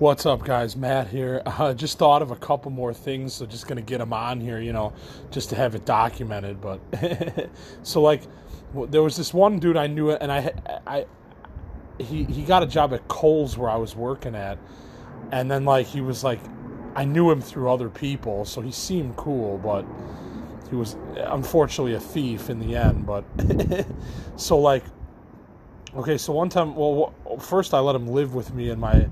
What's up, guys? Matt here. Uh, just thought of a couple more things, so just gonna get them on here, you know, just to have it documented. But so, like, there was this one dude I knew, and I, I, he he got a job at Kohl's where I was working at, and then like he was like, I knew him through other people, so he seemed cool, but he was unfortunately a thief in the end. But so like, okay, so one time, well, first I let him live with me in my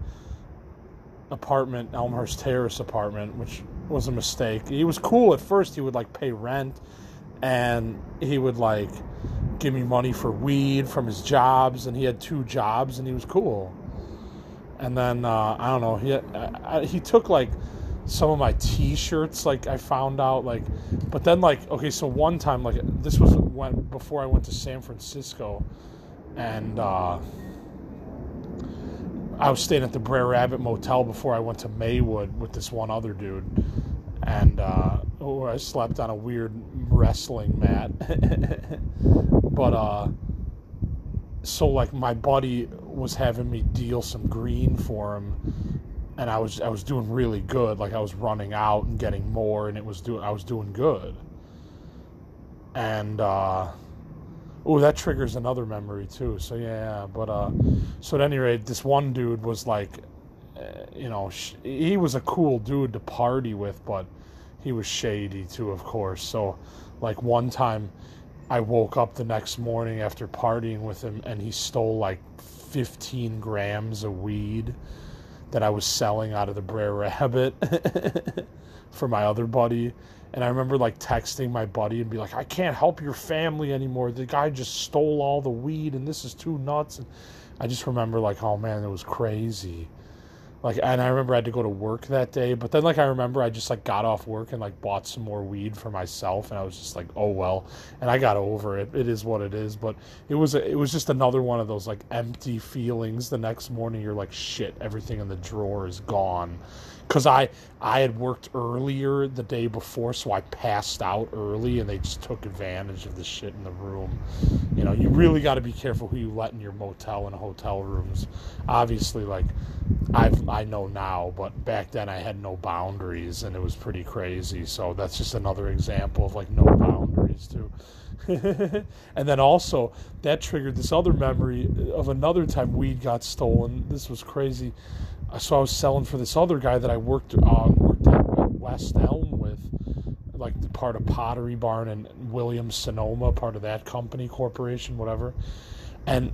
apartment, Elmhurst Terrace apartment, which was a mistake. He was cool at first. He would like pay rent and he would like give me money for weed from his jobs and he had two jobs and he was cool. And then uh, I don't know, he I, he took like some of my t-shirts like I found out like but then like okay, so one time like this was when before I went to San Francisco and uh I was staying at the Brer Rabbit Motel before I went to Maywood with this one other dude, and uh, oh, I slept on a weird wrestling mat. but uh, so like my buddy was having me deal some green for him, and I was I was doing really good. Like I was running out and getting more, and it was doing I was doing good. And uh, Oh, that triggers another memory too. So yeah, but uh, so at any rate, this one dude was like, uh, you know, sh- he was a cool dude to party with, but he was shady too, of course. So, like one time, I woke up the next morning after partying with him, and he stole like 15 grams of weed that I was selling out of the Brer Rabbit for my other buddy. And I remember like texting my buddy and be like, I can't help your family anymore. The guy just stole all the weed and this is too nuts. And I just remember like, oh man, it was crazy like and i remember i had to go to work that day but then like i remember i just like got off work and like bought some more weed for myself and i was just like oh well and i got over it. It is what it is but it was a, it was just another one of those like empty feelings the next morning. You're like shit everything in the drawer is gone. Because i i had worked earlier the day before so i passed out early and they just took advantage of the shit in the room. You know you really got to be careful who you let in your motel and hotel rooms. Obviously like I've I know now, but back then I had no boundaries and it was pretty crazy. So that's just another example of like no boundaries too. and then also that triggered this other memory of another time weed got stolen. This was crazy. So I was selling for this other guy that I worked uh, worked at West Elm with, like the part of Pottery Barn and Williams Sonoma, part of that company corporation, whatever. And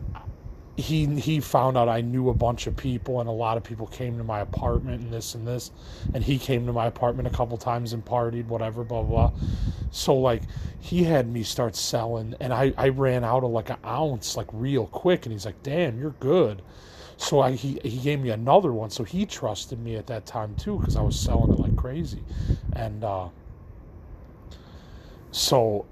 he he found out I knew a bunch of people and a lot of people came to my apartment and this and this. And he came to my apartment a couple times and partied whatever blah blah so like he had me start selling and I, I ran out of like an ounce like real quick. And he's like damn you're good. So I he, he gave me another one. So he trusted me at that time too because I was selling it like crazy. And uh so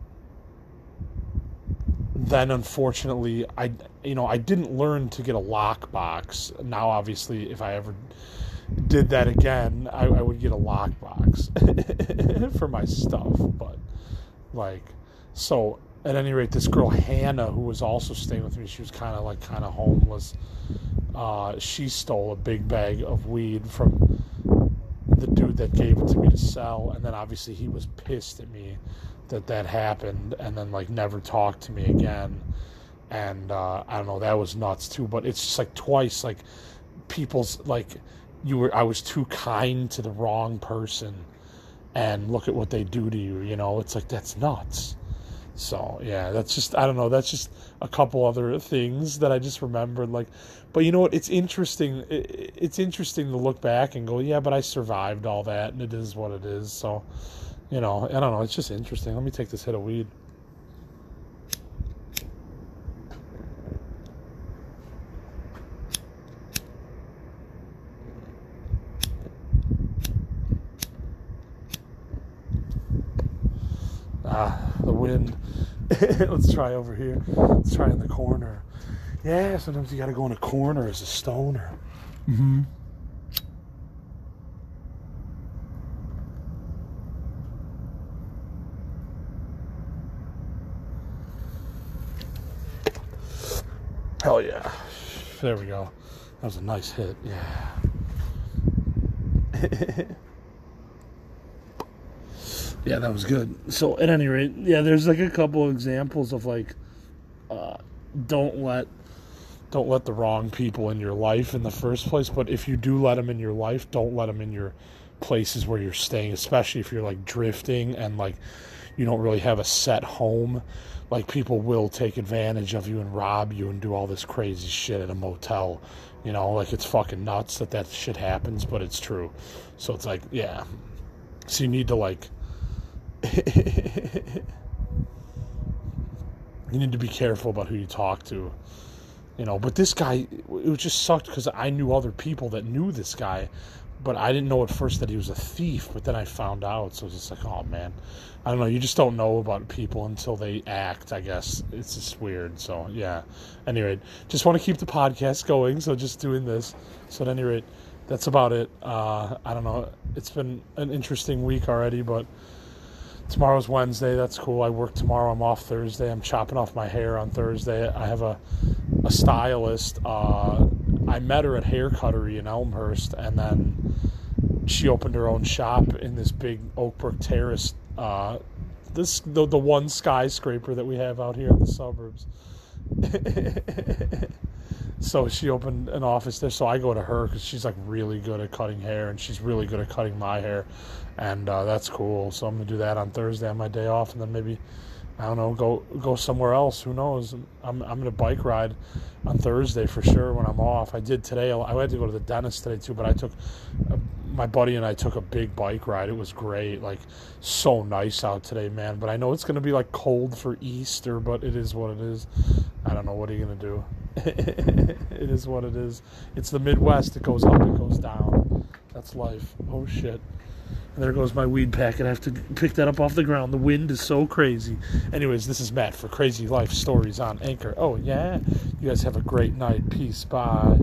then unfortunately I you know I didn't learn to get a lockbox. Now obviously if I ever did that again, I, I would get a lockbox for my stuff. But like so at any rate, this girl Hannah, who was also staying with me, she was kind of like kind of homeless. Uh, she stole a big bag of weed from the dude that gave it to me to sell, and then obviously he was pissed at me that that happened and then like never talked to me again. And uh, i don't know that was nuts too. But it's just like twice like people's like you were i was too kind to the wrong person and look at what they do to you you know? It's like that's nuts so yeah that's just i don't know that's just a couple other things that i just remembered like but you know what it's interesting it's interesting to look back and go yeah but i survived all that and it is what it is so you know, I don't know. It's just interesting. Let me take this hit of weed. Ah, the wind. Let's try over here. Let's try in the corner. Yeah, sometimes you got to go in a corner as a stoner. Mm-hmm. Hell yeah. There we go. That was a nice hit. Yeah. yeah, that was good. So at any rate, yeah, there's like a couple examples of like, uh, don't let don't let the wrong people in your life in the first place. But if you do let them in your life, don't let them in your places where you're staying, especially if you're like drifting and like you don't really have a set home. Like people will take advantage of you and rob you and do all this crazy shit at a motel. You know, like it's fucking nuts that that shit happens, but it's true. So it's like, yeah. So you need to like you need to be careful about who you talk to. You know but this guy it just sucked because i knew other people that knew this guy but i didn't know at first that he was a thief but then i found out so it's just like oh man. I don't know you just don't know about people until they act i guess. It's just weird so yeah. Anyway just want to keep the podcast going so just doing this. So at any rate that's about it. Uh, i don't know it's been an interesting week already but tomorrow's Wednesday. That's cool. I work tomorrow. I'm off Thursday. I'm chopping off my hair on Thursday. I have a a stylist. Uh, I met her at Hair Cuttery in Elmhurst, and then she opened her own shop in this big Oakbrook Terrace. Uh, this the the one skyscraper that we have out here in the suburbs. so she opened an office there. So I go to her because she's like really good at cutting hair, and she's really good at cutting my hair, and uh, that's cool. So I'm gonna do that on Thursday on my day off, and then maybe I don't know go go somewhere else. Who knows? I'm I'm gonna bike ride on Thursday for sure when I'm off. I did today. I had to go to the dentist today too, but I took. Uh, my buddy and I took a big bike ride. It was great. Like so nice out today, man. But I know it's going to be like cold for Easter, but it is what it is. I don't know what are you going to do. it is what it is. It's the Midwest. It goes up, it goes down. That's life. Oh shit. And there goes my weed packet. I have to pick that up off the ground. The wind is so crazy. Anyways, this is Matt for Crazy Life Stories on Anchor. Oh, yeah. You guys have a great night. Peace. Bye.